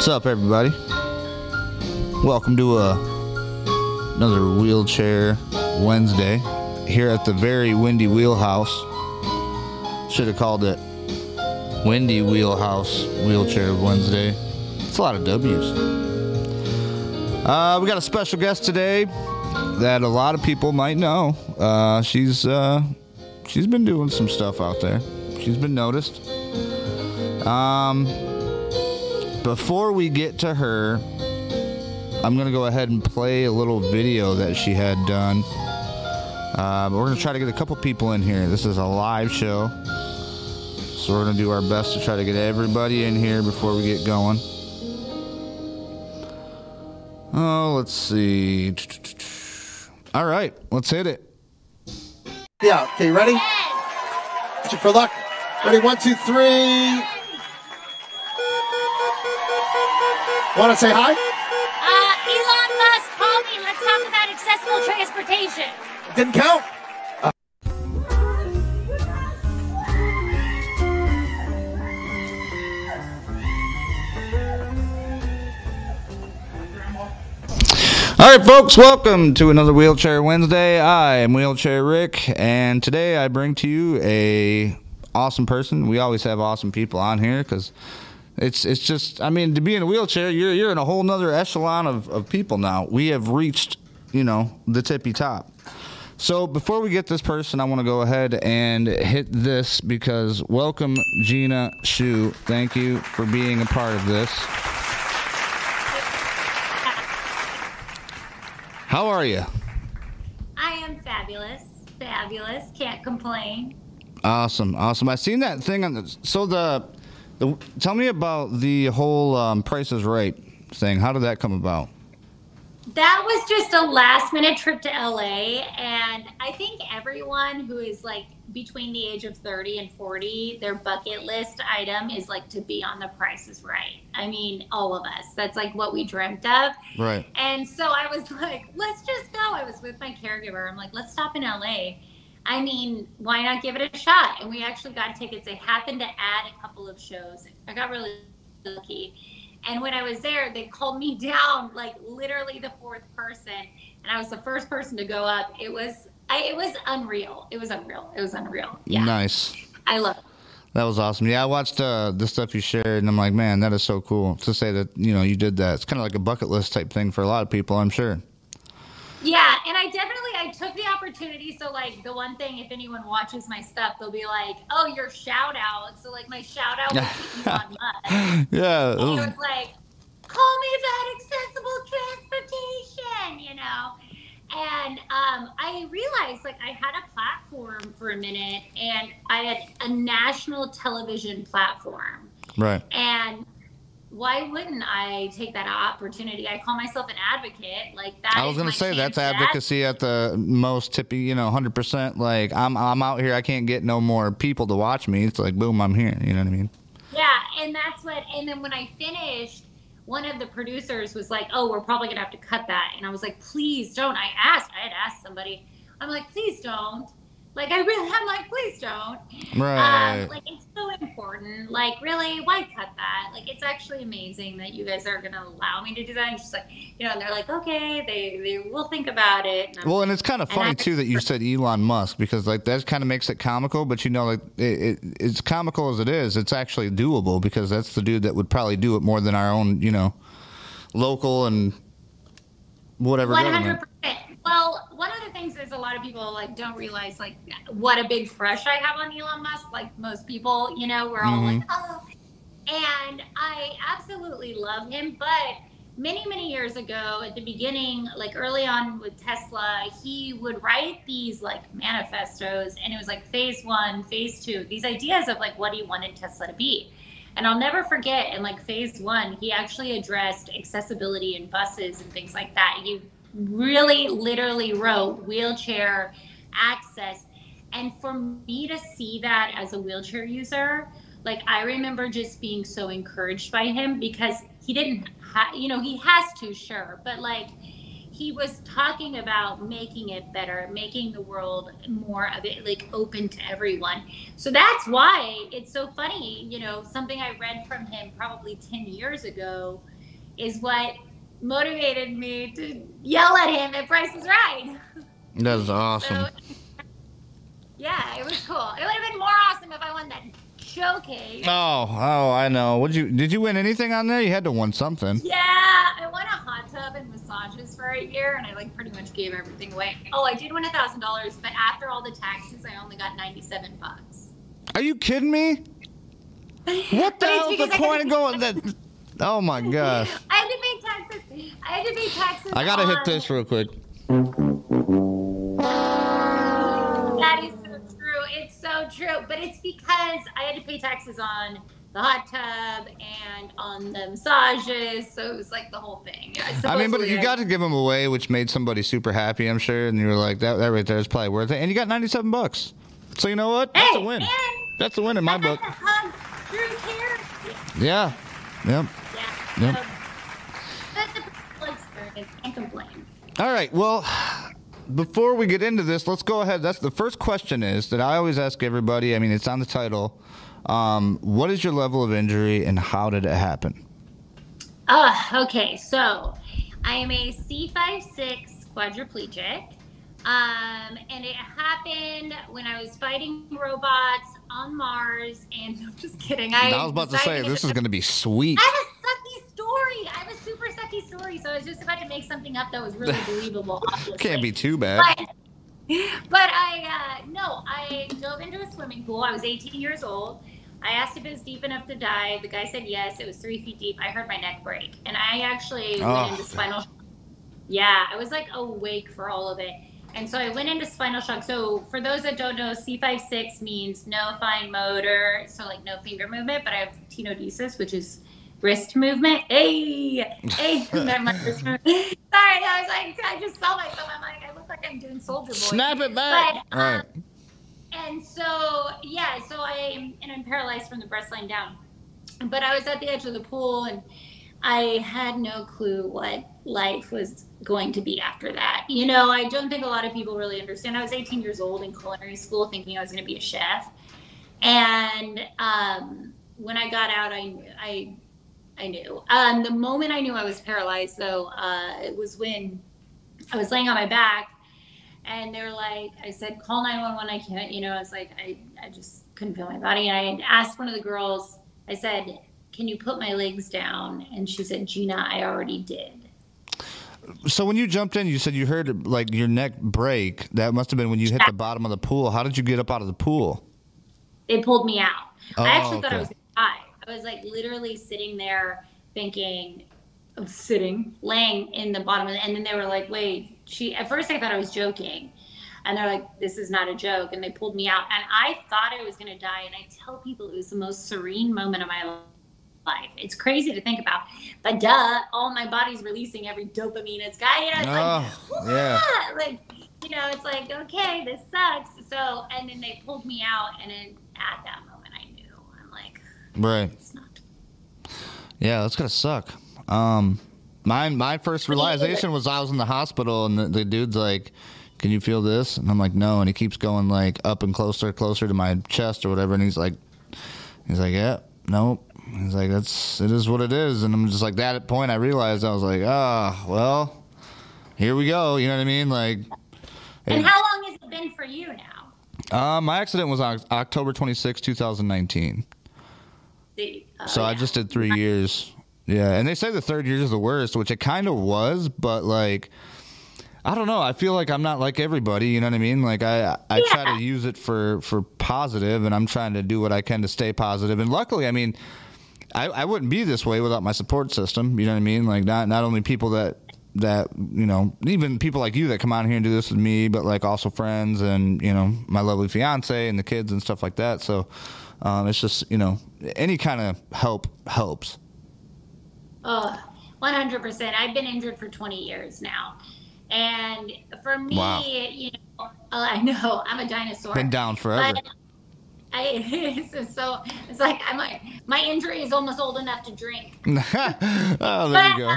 What's up, everybody? Welcome to a, another wheelchair Wednesday here at the very windy wheelhouse. Should have called it Windy Wheelhouse Wheelchair Wednesday. It's a lot of W's. Uh, we got a special guest today that a lot of people might know. Uh, she's uh, she's been doing some stuff out there. She's been noticed. Um, before we get to her, I'm gonna go ahead and play a little video that she had done. Uh, but we're gonna try to get a couple people in here. This is a live show, so we're gonna do our best to try to get everybody in here before we get going. Oh, let's see. All right, let's hit it. Yeah, okay, ready? Check for luck. Ready, one, two, three. Want to say hi? Uh, Elon Musk, call me. Let's talk about accessible transportation. Didn't count. All right, folks, welcome to another Wheelchair Wednesday. I am Wheelchair Rick, and today I bring to you a awesome person. We always have awesome people on here because it's it's just I mean to be in a wheelchair, you're you're in a whole nother echelon of, of people now. We have reached you know the tippy top. So before we get this person, I want to go ahead and hit this because welcome Gina Schuh. Thank you for being a part of this. How are you? I am fabulous. Fabulous. Can't complain. Awesome, awesome. I seen that thing on the. So the, the tell me about the whole um, Price is Right thing. How did that come about? That was just a last minute trip to LA. And I think everyone who is like between the age of 30 and 40, their bucket list item is like to be on the Price is Right. I mean, all of us. That's like what we dreamt of. Right. And so I was like, let's just go. I was with my caregiver. I'm like, let's stop in LA. I mean, why not give it a shot? And we actually got tickets. They happened to add a couple of shows. I got really lucky. And when I was there, they called me down, like literally the fourth person, and I was the first person to go up. It was, I, it was unreal. It was unreal. It was unreal. Yeah, Nice. I love it. That was awesome. Yeah, I watched uh, the stuff you shared, and I'm like, man, that is so cool to say that you know you did that. It's kind of like a bucket list type thing for a lot of people, I'm sure. Yeah, and I definitely I took the opportunity. So like the one thing, if anyone watches my stuff, they'll be like, "Oh, your shout out." So like my shout out was to Elon Musk. yeah. And it was like, call me about accessible transportation, you know? And um, I realized like I had a platform for a minute and I had a national television platform. right. And why wouldn't I take that opportunity? I call myself an advocate. Like that. I was gonna say that's to advocacy at the most tippy, you know, hundred percent. Like I'm, I'm out here. I can't get no more people to watch me. It's like boom, I'm here. You know what I mean? Yeah, and that's what. And then when I finished, one of the producers was like, "Oh, we're probably gonna have to cut that," and I was like, "Please don't." I asked. I had asked somebody. I'm like, "Please don't." Like I really, I'm like, "Please don't." Right. Um, like it's important. Like really, why cut that? Like it's actually amazing that you guys are gonna allow me to do that. And just like you know, and they're like, "Okay, they they will think about it." And Well, and it's kind of funny too that you said Elon Musk because like that kind of makes it comical, but you know, like it, it, it's comical as it is, it's actually doable because that's the dude that would probably do it more than our own, you know, local and whatever hundred percent. Well, one of the things is a lot of people like don't realize like what a big crush I have on Elon Musk. Like most people, you know, we're all like, mm-hmm. oh. And I absolutely love him, but many many years ago at the beginning like early on with tesla he would write these like manifestos and it was like phase one phase two these ideas of like what he wanted tesla to be and i'll never forget in like phase one he actually addressed accessibility in buses and things like that he really literally wrote wheelchair access and for me to see that as a wheelchair user like i remember just being so encouraged by him because he didn't ha- you know he has to sure but like he was talking about making it better, making the world more of it like open to everyone. So that's why it's so funny. You know, something I read from him probably 10 years ago is what motivated me to yell at him at Price is Right. That's awesome. So, yeah, it was cool. It would have been more awesome if I won that showcase. Oh, oh, I know. Would you? Did you win anything on there? You had to win something. Yeah, I won a hot tub and massages for a year, and I like pretty much gave everything away. Oh, I did win a thousand dollars, but after all the taxes, I only got ninety-seven bucks. Are you kidding me? What the hell's the point of going? That. Oh my gosh! I had to pay taxes. I had to pay taxes. I gotta hit on- this real quick. That is so true. It's so true. But it's because I had to pay taxes on the hot tub and on the massages. So it was like the whole thing. I mean, but you got to give them away, which made somebody super happy, I'm sure. And you were like, that, that right there is probably worth it. And you got 97 bucks. So you know what? That's Hey, a win. That's a win in my I book. hug Drew Carey. Yeah. Yep. Yeah. Yep. So that's a pretty cool Complain. All right. Well, before we get into this, let's go ahead. That's the first question is that I always ask everybody. I mean, it's on the title. Um, what is your level of injury and how did it happen? Uh, okay, so I am a C56 quadriplegic. Um, and it happened when I was fighting robots on Mars. And I'm just kidding. I, I was about to say this is going to be sweet. I have a sucky story. I have a super sucky story. So I was just about to make something up that was really believable. Obviously. Can't be too bad. But, but I, uh, no, I dove into a swimming pool. I was 18 years old. I asked if it was deep enough to dive. The guy said yes. It was three feet deep. I heard my neck break, and I actually Oh. went into spinal. Yeah, I was like awake for all of it, and so I went into spinal shock. So for those that don't know, C5-6 means no fine motor, so like no finger movement. But I have tenodesis, which is wrist movement. Hey, hey, my wrist movement. Sorry, I was like, I just saw myself. I'm like, I look like I'm doing Soulja Boy. Snap it back. But, um, right. and so, yeah, so I am, and I'm paralyzed from the breast line down. But I was at the edge of the pool and I had no clue what life was going to be after that. You know, I don't think a lot of people really understand. I was 18 years old in culinary school thinking I was going to be a chef. And um, when I got out, I, I, I knew. Um, the moment I knew I was paralyzed, though, uh, it was when I was laying on my back and they're like, I said, call 911. I can't, you know, I was like, I, I just couldn't feel my body. And I asked one of the girls, I said, can you put my legs down? And she said, Gina, I already did. So when you jumped in, you said you heard like your neck break. That must have been when you hit the bottom of the pool. How did you get up out of the pool? They pulled me out. Oh, I actually thought I was going to die. I was like literally sitting there thinking, I'm sitting, laying in the bottom of the, and then they were like, wait, she, at first I thought I was joking. And they're like, this is not a joke. And they pulled me out. And I thought I was going to die. And I tell people it was the most serene moment of my life. It's crazy to think about. But duh, all my body's releasing every dopamine it's got. You know, it's Oh, like, yeah. "Ah," like, you know, it's like, okay, this sucks. So, and then they pulled me out. And then at that moment, I knew. I'm like, Right. it's not. Yeah, that's gonna suck. Um, mine, my first What do you do? realization was I was in the hospital and the, the dude's like, "Can you feel this?" And I'm like, "No," and he keeps going like up and closer, closer to my chest or whatever, and he's like, he's like, "Yeah, nope." He's like, "That's it is what it is," and I'm just like, that At point I realized I was like, "Ah, well, here we go." You know what I mean? Like, And how long has it been for you now? uh, my accident was on October 26, 2019. See, oh, So I just did three years. Yeah, and they say the third year is the worst, which it kind of was, but like, I don't know. I feel like I'm not like everybody. You know what I mean? Like I, I try to use it for for positive, and I'm trying to do what I can to stay positive. And luckily, I mean, I, I wouldn't be this way without my support system. You know what I mean? Like not not only people that that you know even people like you that come out here and do this with me, but like also friends and you know my lovely fiance and the kids and stuff like that. So um, it's just you know any kind of help helps. Oh, 100%. I've been injured for 20 years now. And for me, Wow. you know, uh, I know I'm a dinosaur. Been down forever. But I, so it's like I'm like, my injury is almost old enough to drink. oh, there you go.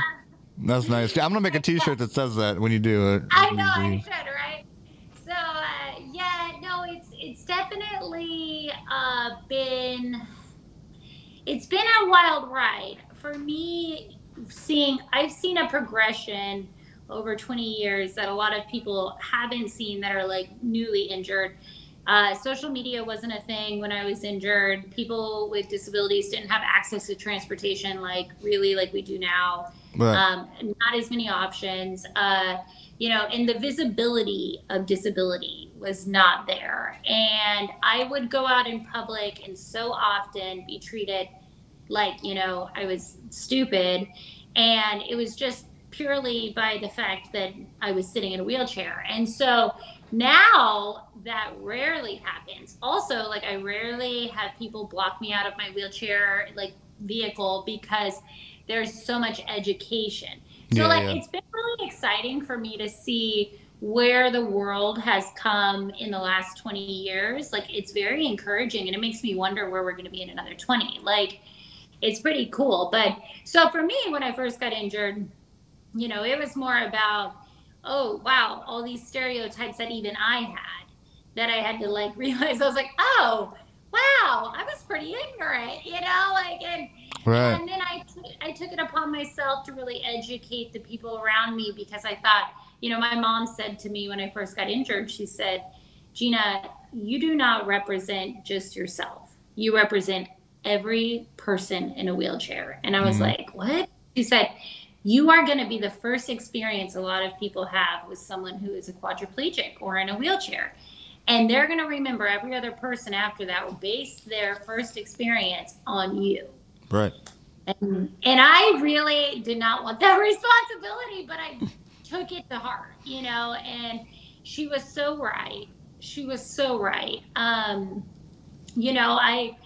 That's nice. I'm gonna make a T-shirt that says that when you do it. I know I should, right? So uh, yeah, no, it's it's definitely uh, been it's been a wild ride for me. Seeing I've seen a progression over 20 years that a lot of people haven't seen that are like newly injured. Uh, social media wasn't a thing when I was injured. People with disabilities didn't have access to transportation like really like we do now. Right. Um, not as many options. Uh, you know, and the visibility of disability was not there. And I would go out in public and so often be treated like, you know, I was stupid. And it was just purely by the fact that I was sitting in a wheelchair. And so now that rarely happens. Also, like I rarely have people block me out of my wheelchair like vehicle because there's so much education. So Yeah, like yeah. it's been really exciting for me to see where the world has come in the last 20 years. Like it's very encouraging and it makes me wonder where we're going to be in another 20. Like it's pretty cool. But so for me when I first got injured, you know, it was more about oh, wow, all these stereotypes that even I had that I had to like realize I was like, oh, wow, I was pretty ignorant, you know, like and Right. and then I, t- I took it upon myself to really educate the people around me because I thought, you know, my mom said to me when I first got injured, she said, Gina, you do not represent just yourself. You represent every person in a wheelchair. And I was mm-hmm. like, what? She said, you are going to be the first experience a lot of people have with someone who is a quadriplegic or in a wheelchair. And they're going to remember every other person after that will base their first experience on you. Right. And, and I really did not want that responsibility, but I took it to heart, you know, and she was so right. She was so right. Um, you know, I,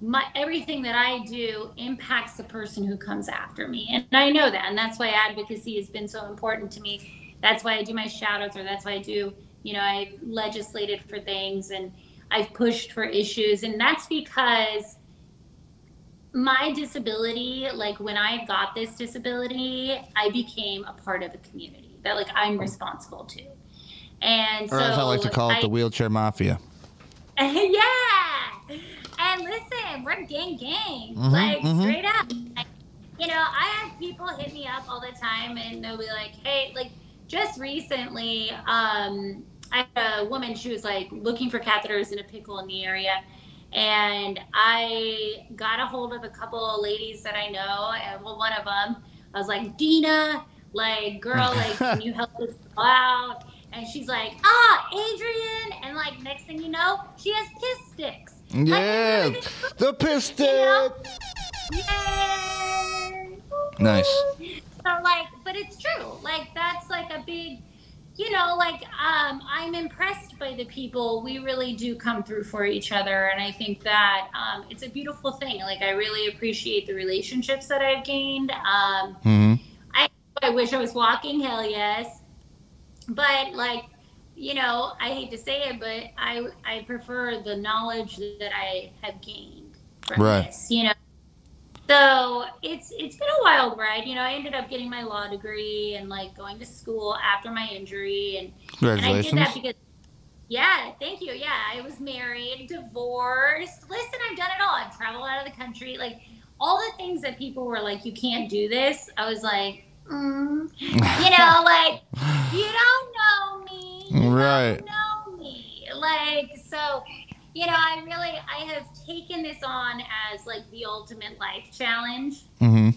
my, everything that I do impacts the person who comes after me. And I know that. And that's why advocacy has been so important to me. That's why I do my shout outs or that's why I do, you know, I've legislated for things and I've pushed for issues. And that's because my disability, like when I got this disability, I became a part of a community that like I'm responsible to. And Or so as I like to call it, the wheelchair mafia. yeah. And listen, we're gang gang. Mhm, like mhm. straight up. Like, you know, I have people hit me up all the time and they'll be like, hey, like just recently, um, I had a woman, she was like looking for catheters in a pickle in the area. And I got a hold of a couple of ladies that I know. And well, one of them, I was like, Dina, like, girl, like, can you help this girl out? And she's like, ah, Adrian. And like, next thing you know, she has piss sticks. Yeah. The piss You know? stick. Yay! Nice. So like, but it's true. Like that's like a big, you know, like um, I'm impressed by the people. We really do come through for each other, and I think that um, it's a beautiful thing. Like I really appreciate the relationships that I've gained. Um, hmm I I wish I was walking. Hell yes, but like. You know, I hate to say it, but I I prefer the knowledge that I have gained from Right. this. You know, so it's it's been a wild ride. You know, I ended up getting my law degree and like going to school after my injury, and and I did that because yeah, thank you. Yeah, I was married, divorced. Listen, I've done it all. I've traveled out of the country, like all the things that people were like, you can't do this. I was like, mm. you know, like you don't know me. You Right. Don't know me. Like so. You know, I really I have taken this on as like the ultimate life challenge. Mm-hmm.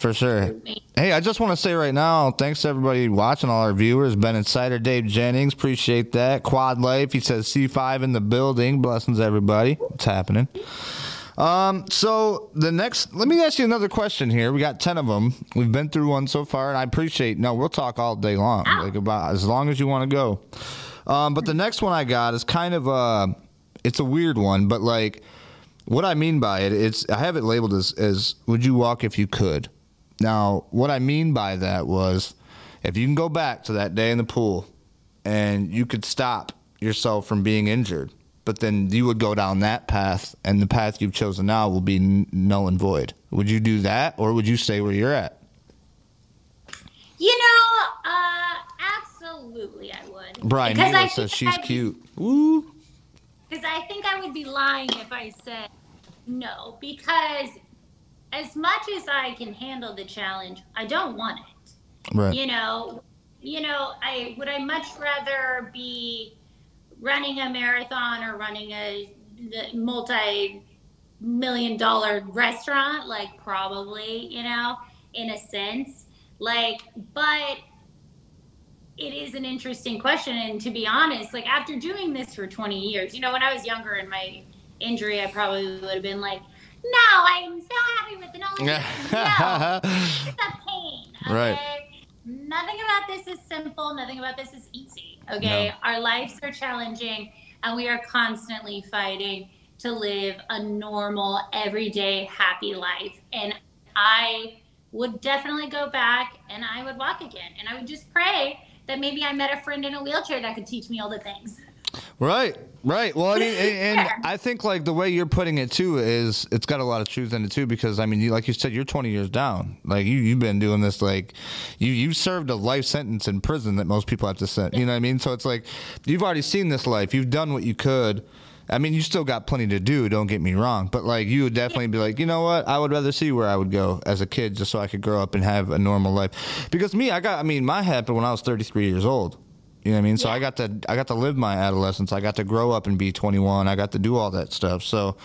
For sure. Hey, I just want to say right now, thanks to everybody watching, all our viewers. Ben Insider, Dave Jennings, appreciate that. Quad Life, he says C5 in the building. Blessings, everybody. What's happening? Um, so the next, let me ask you another question here. We got 10 of them. We've been through one so far, and I appreciate, no, we'll talk all day long, like about as long as you want to go. Um, but the next one I got is kind of a, it's a weird one, but like what I mean by it, it's I have it labeled as as would you walk if you could. Now, what I mean by that was if you can go back to that day in the pool and you could stop yourself from being injured, but then you would go down that path and the path you've chosen now will be null and void. Would you do that or would you stay where you're at? You know, uh, absolutely I would. Brian because Nilo says she's I, cute. Woo. Because I think I would be lying if I said no. Because as much as I can handle the challenge, I don't want it. Right. You know, you know, I would I much rather be running a marathon or running a multi million dollar restaurant, like probably, you know, in a sense. Like, but it is an interesting question. And to be honest, like after doing this for 20 years, you know, when I was younger and my injury, I probably would have been like, no, I'm so happy with the knowledge. no, it's a pain. Okay? Right. Nothing about this is simple. Nothing about this is easy. Okay. No. Our lives are challenging and we are constantly fighting to live a normal, everyday, happy life. And I would definitely go back and I would walk again. And I would just pray that maybe I met a friend in a wheelchair that could teach me all the things. Right, right. Well, I mean, and, and I think like the way you're putting it too is it's got a lot of truth in it too because I mean, you, like you said, you're 20 years down. Like you, you've been doing this like you you served a life sentence in prison that most people have to send. You know what I mean? So it's like you've already seen this life. You've done what you could. I mean, you still got plenty to do. Don't get me wrong, but like you would definitely be like, you know what? I would rather see where I would go as a kid, just so I could grow up and have a normal life. Because me, I got. I mean, my happened when I was 33 years old. You know what I mean? So Yeah. I got to I got to live my adolescence. I got to grow up and be 21. I got to do all that stuff. So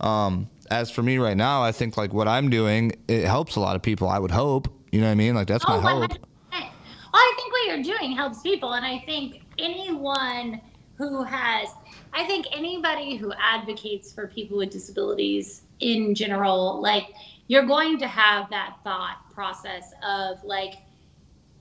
um, as for me right now, I think like what I'm doing it helps a lot of people. I would hope. You know what I mean? Like that's my Oh, hope. 100%. Well, I think what you're doing helps people. And I think anyone who has, I think anybody who advocates for people with disabilities in general, like, you're going to have that thought process of, like,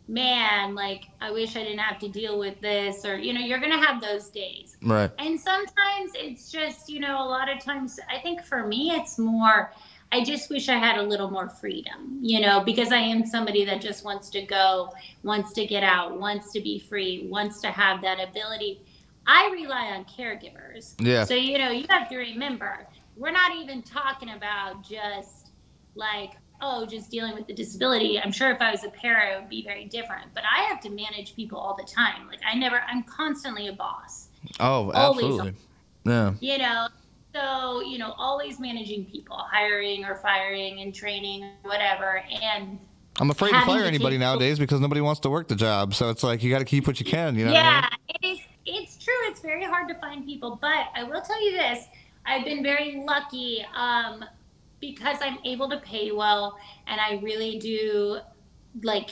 man, like, I wish I didn't have to deal with this. Or, you know, you're going to have those days. Right. And sometimes it's just, you know, a lot of times, I think for me, it's more, I just wish I had a little more freedom, you know, because I am somebody that just wants to go, wants to get out, wants to be free, wants to have that ability. I rely on caregivers. Yeah. So, you know, you have to remember, we're not even talking about just like, oh, just dealing with the disability. I'm sure if I was a parent, it would be very different. But I have to manage people all the time. Like, I never, I'm constantly a boss Oh, Always. absolutely. Yeah. you know so you know always managing people hiring or firing and training whatever and I'm afraid to fire to anybody nowadays because nobody wants to work the job. So it's like you got to keep what you can. You know. yeah I it is it's true it's very hard to find people but i will tell you this i've been very lucky um, because i'm able to pay well and i really do like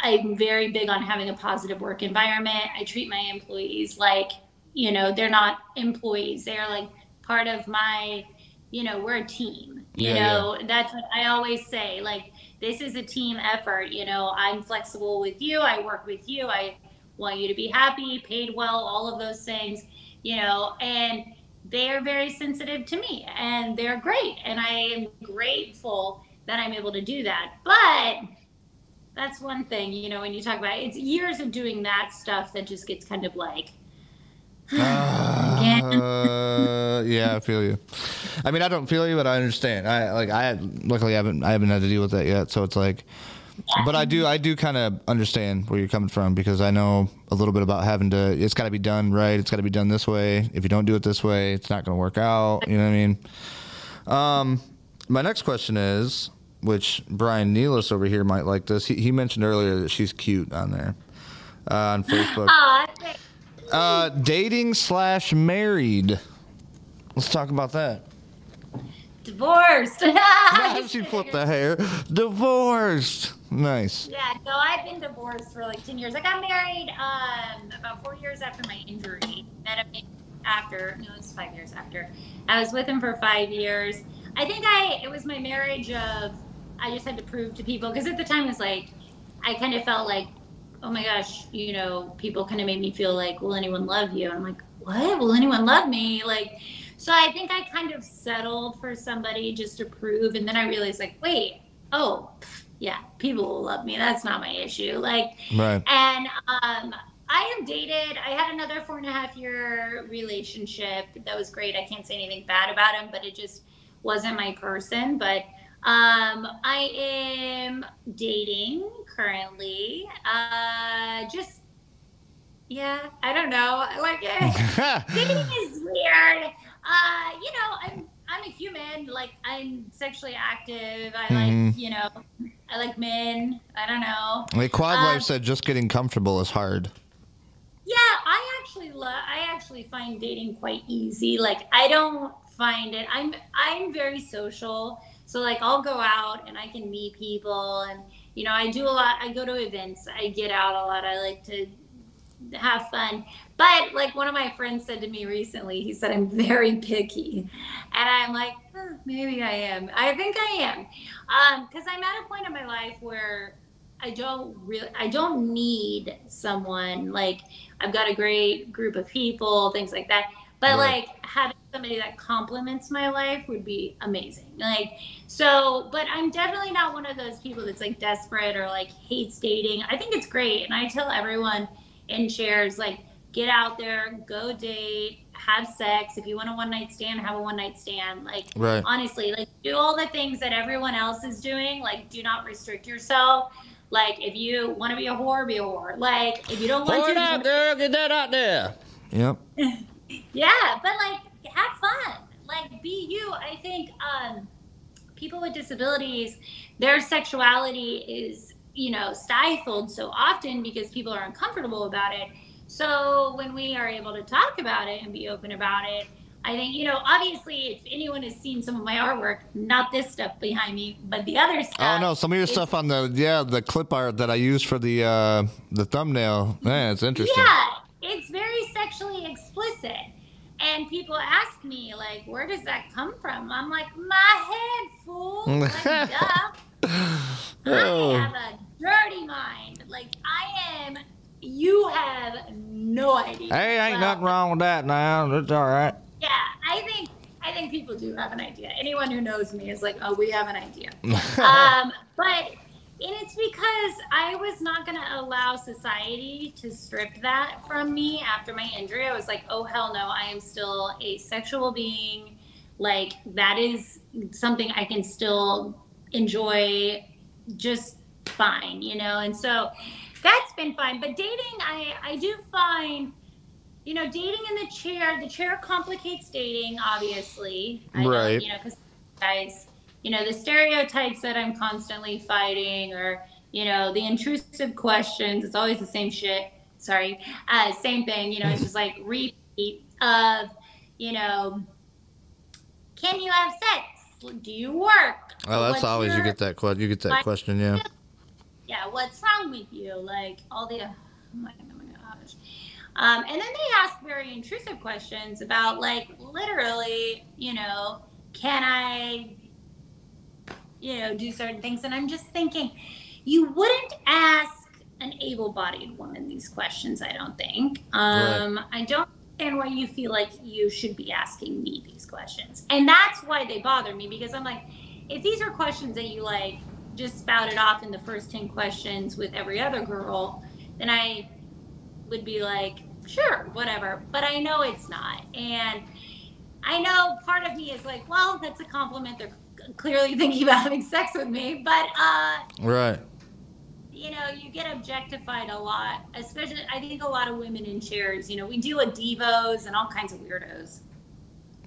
i'm very big on having a positive work environment. I treat my employees like you know they're not employees they're like part of my you know we're a team you Yeah, yeah. know? That's what i always say like this is a team effort you know? I'm flexible with you i work with you i want you to be happy paid well all of those things you know and they're very sensitive to me and they're great and i am grateful that i'm able to do that but that's one thing you know when you talk about it's years of doing that stuff that just gets kind of like Uh, yeah, I feel you. I mean, I don't feel you, but I understand. I like I luckily haven't I haven't had to deal with that yet, so it's like. But I do I do kind of understand where you're coming from because I know a little bit about having to. It's got to be done right. It's got to be done this way. If you don't do it this way, it's not going to work out. You know what I mean? Um, my next question is, which Brian Nealis over here might like this. He, he mentioned earlier that she's cute on there uh, on Facebook. Uh, dating slash married. Let's talk about that. divorced she flipped the hair. Divorced. Nice. Yeah, no, I've been divorced for like 10 years. I got married um, about four years after my injury. Met him after, no, it was five years after. I was with him for five years. I think I, it was my marriage of, I just had to prove to people, because at the time it was like, I kind of felt like, oh my gosh, you know, people kind of made me feel like, will anyone love you? And I'm like, what? Will anyone love me? Like, so I think I kind of settled for somebody just to prove. And then I realized, like, wait, oh, yeah, people will love me. That's not my issue. Like, Right. and um, I have dated. I had another four and a half year relationship that was great. I can't say anything bad about him, but it just wasn't my person. But um, I am dating currently. Uh, just yeah, I don't know. Like eh, dating is weird. Uh, you know, I'm I'm a human. Like I'm sexually active. I Mhm. like you know, I like men. I don't know. Like Quad Um, Life said, just getting comfortable is hard. Yeah, I actually love. I actually find dating quite easy. Like I don't find it. I'm I'm very social. So like I'll go out and I can meet people and you know I do a lot. I go to events. I get out a lot. I like to have fun. But like one of my friends said to me recently, he said I'm very picky, and I'm like, "Huh, maybe I am. I think I am, um, because I'm at a point in my life where I don't really, I don't need someone like I've got a great group of people, things like that. But like having somebody that complements my life would be amazing. Like so, but I'm definitely not one of those people that's like desperate or like hates dating. I think it's great, and I tell everyone in shares like get out there, go date, have sex. If you want a one night stand, have a one night stand. Like Right. honestly, like do all the things that everyone else is doing. Like do not restrict yourself. Like if you want to be a whore, be a whore. Like if you don't want to, girl. Get that out there. Yep. yeah, but like have fun. Like be you. I think um people with disabilities, their sexuality is, you know, stifled so often because people are uncomfortable about it. So when we are able to talk about it and be open about it, I think, you know, obviously if anyone has seen some of my artwork, not this stuff behind me, but the other stuff. Oh no, some of your stuff on the yeah the clip art that I used for the uh the thumbnail. Man, it's interesting. Yeah, it's very sexually explicit. And people ask me, like, where does that come from? I'm like, my head, fool. Like, duh. Oh. I have a dirty mind. Like, I am, you have no idea. Hey, ain't Well, nothing wrong with that now. It's all right. Yeah, I think, I think people do have an idea. Anyone who knows me is like, oh, we have an idea. um, but and it's because I was not going to allow society to strip that from me after my injury. I was like, oh hell no, I am still a sexual being. Like that is something I can still enjoy just fine, you know. And so that's been fine. But dating, I I do find. You know, dating in the chair, the chair complicates dating, obviously. I know, Right. you know, because guys, you know, the stereotypes that I'm constantly fighting or, you know, the intrusive questions, it's always the same shit. Sorry. Uh, same thing, you know, it's just like repeat of, you know, can you have sex? Do you work? Oh, that's What's always you get that que- you get that question, yeah. Yeah, what's wrong with you? Like all the, oh my, oh my gosh. Um, and then they ask very intrusive questions about like literally, you know, can I, you know, do certain things? And I'm just thinking, you wouldn't ask an able-bodied woman these questions. I don't think. Um, I don't understand why you feel like you should be asking me these questions, and that's why they bother me because I'm like, if these are questions that you like just spouted off in the first 10 questions with every other girl, then I would be like, sure, whatever. But I know it's not. And I know part of me is like, well, that's a compliment. They're clearly thinking about having sex with me. But, uh, Right. you know, you get objectified a lot, especially, I think a lot of women in chairs, you know, we deal with divos and all kinds of weirdos.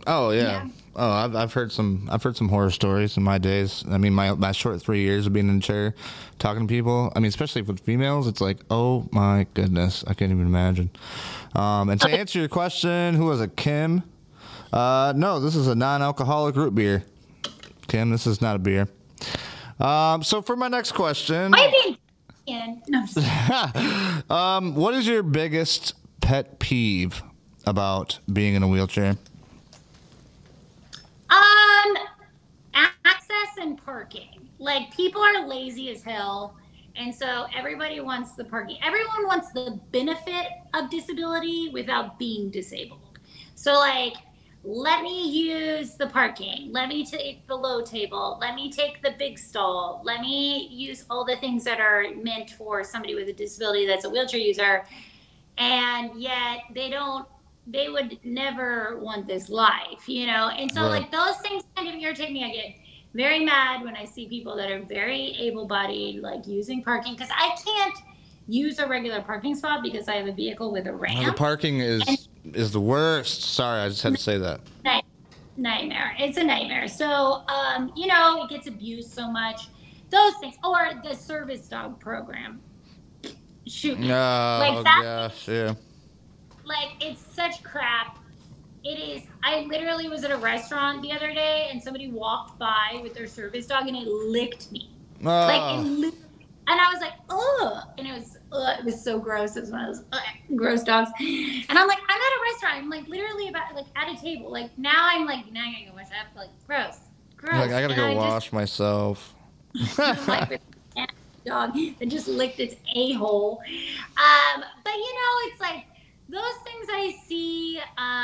Oh yeah. Yeah. Oh, I've I've heard some I've heard some horror stories in my days. I mean, my my short three years of being in a chair, talking to people. I mean, especially with females, it's like, oh my goodness, I can't even imagine. Um, and to answer your question, who was it, Kim? Uh, no, this is a non-alcoholic root beer. Kim, this is not a beer. Um, so for my next question, I think, and, no, um, what is your biggest pet peeve about being in a wheelchair? Um, parking. Like people are lazy as hell, and so everybody wants the parking. Everyone wants the benefit of disability without being disabled. So like, let me use the parking. Let me take the low table. Let me take the big stall. Let me use all the things that are meant for somebody with a disability that's a wheelchair user. And yet they don't they would never want this life, you know? And so, Right. like, those things kind of irritate me. I get very mad when I see people that are very able bodied, like using parking, because I can't use a regular parking spot because I have a vehicle with a ramp. The parking is is the worst. Sorry, I just had to say that. Night- nightmare. It's a nightmare. So, um, you know, it gets abused so much. Those things, or the service dog program. Shoot, me. Oh Like that- gosh, yeah. like it's such crap. It is. I literally was at a restaurant the other day, and somebody walked by with their service dog, and it licked me. Like, it Oh, and I was like, ugh, and it was, ugh, it was so gross. It was one of those ugh, gross dogs, and I'm like, I'm at a restaurant. I'm like literally about like at a table. Like now, I'm like now I gotta go wash. I to like gross, gross. like I gotta And go just- wash myself. like dog that just licked its a hole. Um, but you know, it's like those things I see.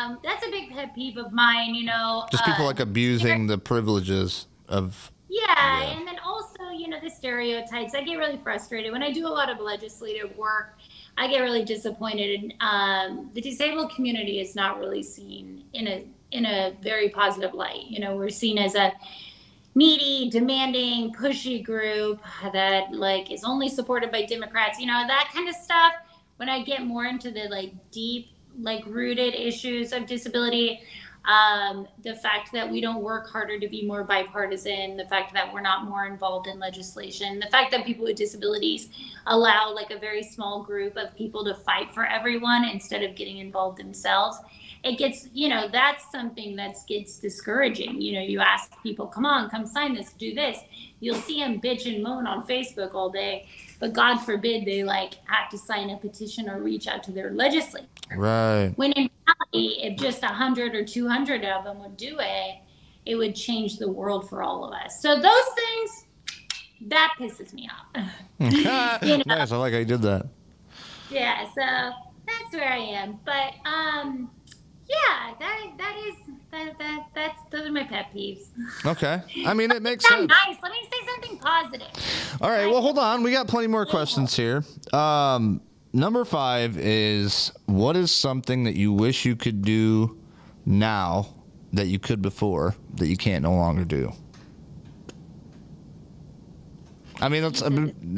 Um, that's a big pet peeve of mine. You know, Just people uh, like abusing the privileges of. yeah, Yeah. and then also, you know, the stereotypes. I get really frustrated when I do a lot of legislative work. I get really disappointed, and um, the disabled community is not really seen in a in a very positive light. You know, we're seen as a needy, demanding, pushy group that like is only supported by Democrats. You know, that kind of stuff. When I get more into the like deep, like rooted issues of disability, um, the fact that we don't work harder to be more bipartisan, the fact that we're not more involved in legislation, the fact that people with disabilities allow like a very small group of people to fight for everyone instead of getting involved themselves. It gets, you know, that's something that gets discouraging. You know, you ask people, come on, come sign this, do this. You'll see them bitch and moan on Facebook all day, but God forbid they like have to sign a petition or reach out to their legislator Right. When in reality, if just 100 or 200 of them would do it, it would change the world for all of us. So those things, that pisses me off. You know. nice. I like how you did that. yeah, so that's where I am. But um, yeah, that that is that that that's those are my pet peeves. Okay. I mean, it makes sense. nice. Let me say something positive. All right. Well, hold on. We got plenty more questions here. Um, number five is what is something that you wish you could do now that you could before that you can't no longer do? I mean, that's, I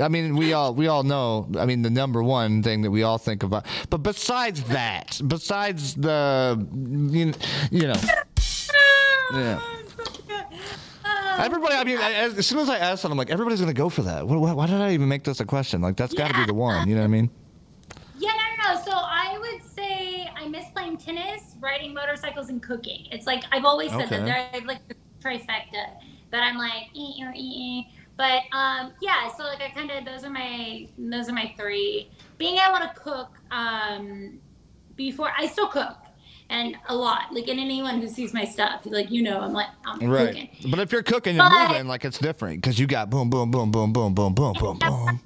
mean, we all we all know. I mean, the number one thing that we all think about. But besides that, besides the, you, you know, Yeah. everybody. I mean, as, as soon as I asked that, I'm like, everybody's gonna go for that. Why, why, why did I even make this a question? Like, that's got to be the one. You know what I mean? Yeah, no, no, no. So I would say I miss playing tennis, riding motorcycles, and cooking. It's like I've always said Okay. that. There, like the trifecta that I'm like, ee, ee, ee. But um, yeah. So like I kind of those are my those are my three. Being able to cook um, before I still cook. And a lot, like, and anyone who sees my stuff, like, you know, I'm like, I'm cooking. But if you're cooking, you're But- moving like it's different because you got boom, boom, boom, boom, boom, boom, boom, boom, boom.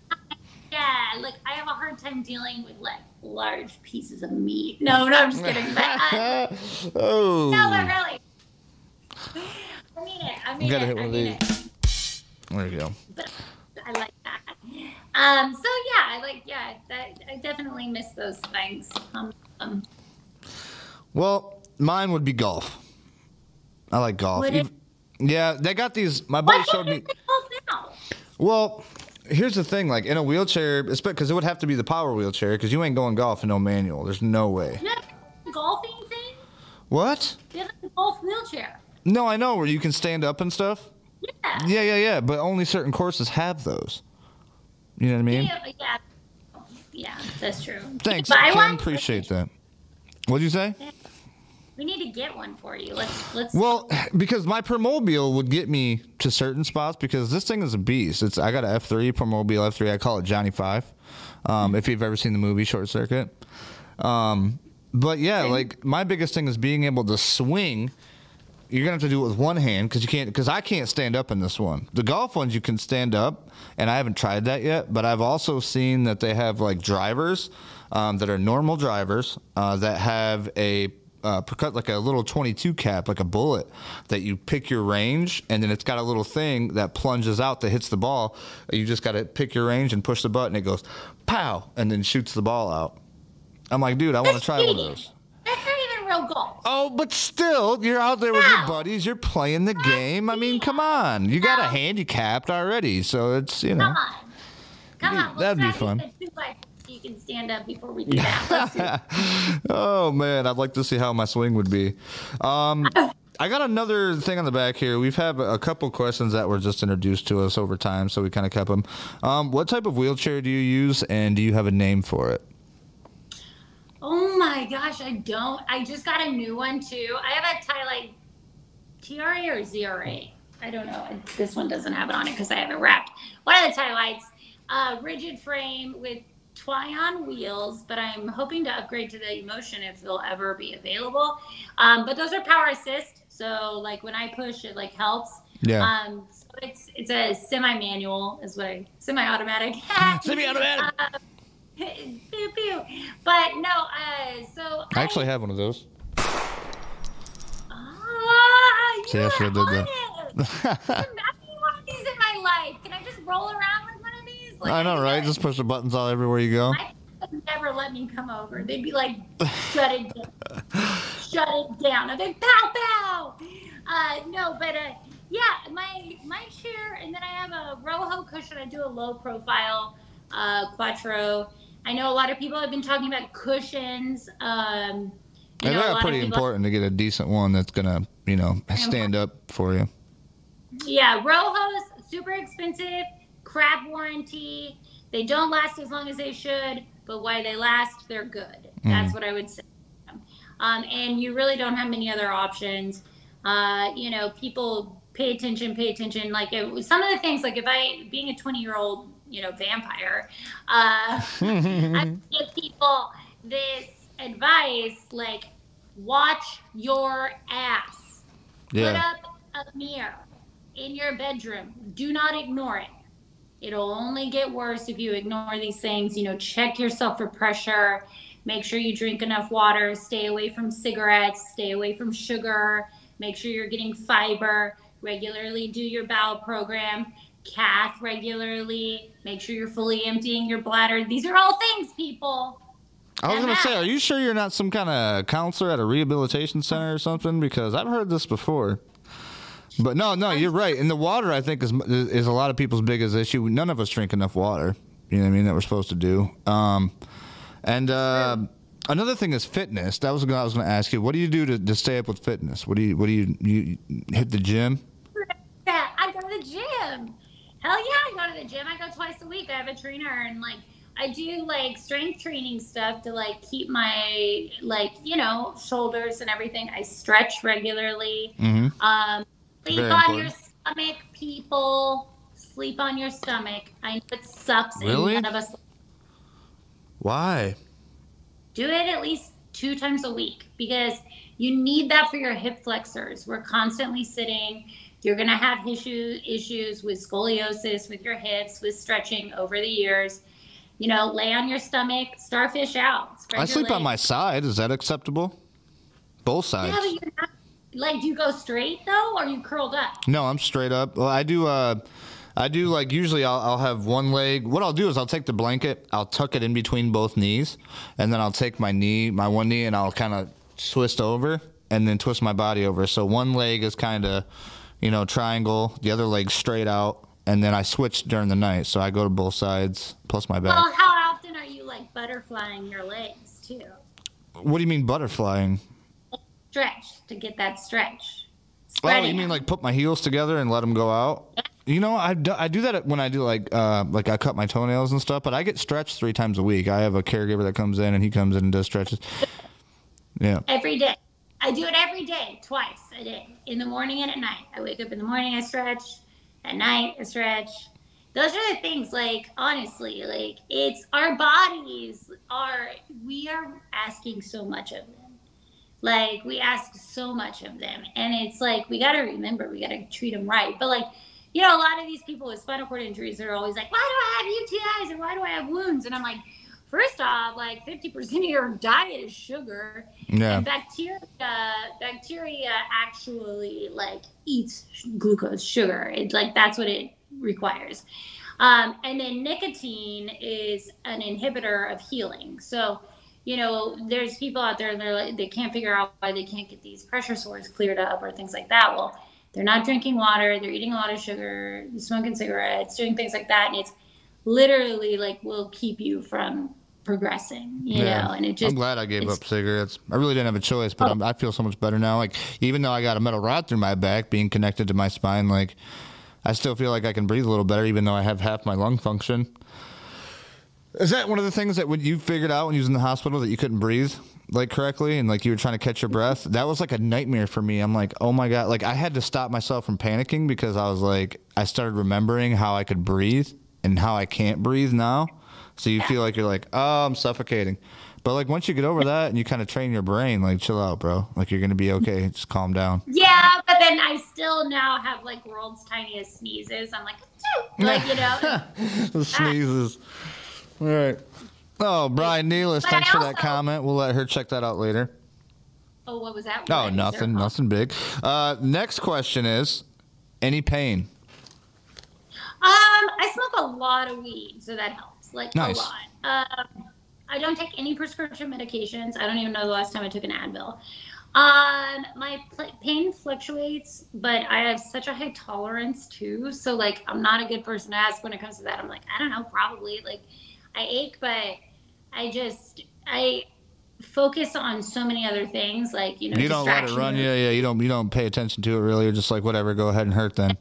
Yeah, like I have a hard time dealing with like large pieces of meat. No, no, I'm just kidding. But uh, oh. no, but really, I mean it. I mean gotta it. hit I one of these. it. There you go. But I like that. Um. So yeah, I like yeah. That I definitely miss those things. Um. um Well, mine would be golf. I like golf. Yeah, they got these. My buddy showed me. golf now? Well, here's the thing: like in a wheelchair, because it would have to be the power wheelchair, because you ain't going golf in no manual. There's no way. You golfing thing? What? You have a golf wheelchair. No, I know where you can stand up and stuff. Yeah. Yeah, yeah, yeah. But only certain courses have those. You know what I mean? Yeah, yeah. Yeah, that's true. Thanks, I Ken. Appreciate that. What'd you say? We need to get one for you. Let's let's. Well, because my Permobil would get me to certain spots because this thing is a beast. It's I got a F three Permobil F three. I call it Johnny Five. Um, if you've ever seen the movie Short Circuit. Um, but yeah, like my biggest thing is being able to swing. You're gonna have to do it with one hand because you can't. Because I can't stand up in this one. The golf ones you can stand up, and I haven't tried that yet. But I've also seen that they have like drivers um, that are normal drivers uh, that have a uh, like a little 22 cap, like a bullet that you pick your range, and then it's got a little thing that plunges out that hits the ball. You just got to pick your range and push the button. It goes, pow, and then shoots the ball out. I'm like, dude, I want to try one of those. That's not even real golf. Oh, but still, you're out there with your buddies. You're playing the game. I mean, come on. You got a handicapped already, so it's you know. Come on. Come on, we'll That'd be fun. to do like You can stand up before we do that. Let's do it. oh man, I'd like to see how my swing would be. Um, I got another thing on the back here. We've had a couple questions that were just introduced to us over time, so we kind of kept them. Um, what type of wheelchair do you use, and do you have a name for it? Oh my gosh, I don't. I just got a new one too. I have a TiLite TRA or ZRA. I don't know. This one doesn't have it on it because I have it wrapped. One of the TiLites, uh, rigid frame with Twion wheels, but I'm hoping to upgrade to the Emotion if they'll ever be available. Um, but those are power assist, so like when I push, it like helps. Yeah. Um, so it's it's a semi-manual, is what I semi-automatic. Semi-automatic. Uh, pew pew. But no, uh, so I actually have one of those. Ah, See, I you're should've did that. I need one of these in my life. Can I just roll around with one of these? Like, I know, right? Just push the buttons all everywhere you go. My would never let me come over. They'd be like, shut it down. shut it down. I'd be like, pow, pow. Uh, no, but uh, yeah, my my chair, and then I have a ROHO cushion. I do a low profile uh, Quadtro. I know a lot of people have been talking about cushions. Um, you know, that's pretty important to get a decent one that's gonna, you know, stand up for you. Yeah, ROHO's super expensive, crap warranty. They don't last as long as they should, but while they last, they're good. That's what I would say. Um, and you really don't have many other options. Uh, you know, people pay attention, pay attention. Like it, some of the things, like if I, being a 20 year old, you know, vampire, uh, I give people this advice like, watch your ass. Put up a mirror in your bedroom. Do not ignore it. It'll only get worse if you ignore these things. You know, check yourself for pressure. Make sure you drink enough water. Stay away from cigarettes. Stay away from sugar. Make sure you're getting fiber. Regularly do your bowel program. Cath regularly. Make sure you're fully emptying your bladder. These are all things, people. I was gonna say, are you sure you're not some kind of counselor at a rehabilitation center or something? Because I've heard this before. But no, no, you're right. And the water, I think, is is a lot of people's biggest issue. None of us drink enough water. You know what I mean? That we're supposed to do. Um, and uh, another thing is fitness. That was what I was going to ask you. What do you do to, to stay up with fitness? What do you What do you you hit the gym? Yeah, I go to the gym. Hell yeah, I go to the gym. I go twice a week. I have a trainer and like I do like strength training stuff to like keep my like, you know, shoulders and everything. I stretch regularly. hmm Um sleep Very on your stomach, people. Sleep on your stomach. I know it sucks Really? none of us Why? do it at least two times a week because you need that for your hip flexors. We're constantly sitting. You're going to have issue, issues with scoliosis, with your hips, with stretching over the years. You know, lay on your stomach, starfish out. I sleep on my side. Is that acceptable? Both sides. Yeah, but not, like, do you go straight though, or are you curled up? No, I'm straight up. Well, I do. Uh, I do like usually. I'll, I'll have one leg. What I'll do is I'll take the blanket, I'll tuck it in between both knees, and then I'll take my knee, my one knee, and I'll kind of twist over, and then twist my body over. So one leg is kind of, you know, triangle. The other leg straight out, and then I switch during the night. So I go to both sides plus my back. Well, how often are you like butterflying your legs too? What do you mean butterflying? Stretch to get that stretch. Oh, you mean like put my heels together and let them go out? You know, I do, I do that when I do like uh, like I cut my toenails and stuff. But I get stretched three times a week. I have a caregiver that comes in and he comes in and does stretches. Yeah, every day. I do it every day, twice a day, in the morning and at night. I wake up in the morning, I stretch. At night, I stretch. Those are the things. Like honestly, like it's our bodies are. We are asking so much of them. Like we ask so much of them, and it's like we got to remember we got to treat them right. But like. You know, a lot of these people with spinal cord injuries are always like, why do I have UTIs or why do I have wounds? And I'm like, first off, like 50% of your diet is sugar. yeah. And bacteria, bacteria actually like eats glucose, sugar. It's like that's what it requires. Um, and then nicotine is an inhibitor of healing. So, you know, there's people out there they're like they can't figure out why they can't get these pressure sores cleared up or things like that. Well, they're not drinking water, they're eating a lot of sugar, smoking cigarettes, doing things like that, and it's literally like will keep you from progressing, you know, and it just. I'm glad I gave up cigarettes. I really didn't have a choice, but Oh. I'm, I feel so much better now. Like even though I got a metal rod through my back, being connected to my spine, like I still feel like I can breathe a little better, even though I have half my lung function. Is that one of the things that when you figured out when you was in the hospital that you couldn't breathe like correctly and like you were trying to catch your mm-hmm. breath? That was like a nightmare for me. I'm like, oh my god! Like I had to stop myself from panicking because I was like, I started remembering how I could breathe and how I can't breathe now. So you feel like you're like, oh, I'm suffocating. But like once you get over that and you kind of train your brain, like chill out, bro. Like you're gonna be okay. Just calm down. Yeah, but then I still now have like world's tiniest sneezes. I'm like, "Achoo," like you know. the sneezes. All right. Oh, Brian Nealis, But thanks I for that comment. We'll let her check that out later. oh, what was that? Oh, What? There nothing, nothing big. Uh, next question is, any pain? Um, I smoke a lot of weed, so that helps. Like Nice. a lot. Um, I don't take any prescription medications. I don't even know the last time I took an Advil. Um, my pl- pain fluctuates, but I have such a high tolerance too. So like, I'm not a good person to ask when it comes to that. I'm like, I don't know, probably. Like, I ache, but I just I focus on so many other things, like you know, You don't let it run. Yeah, yeah. You don't. You don't pay attention to it really. You're just like whatever. Go ahead and hurt then.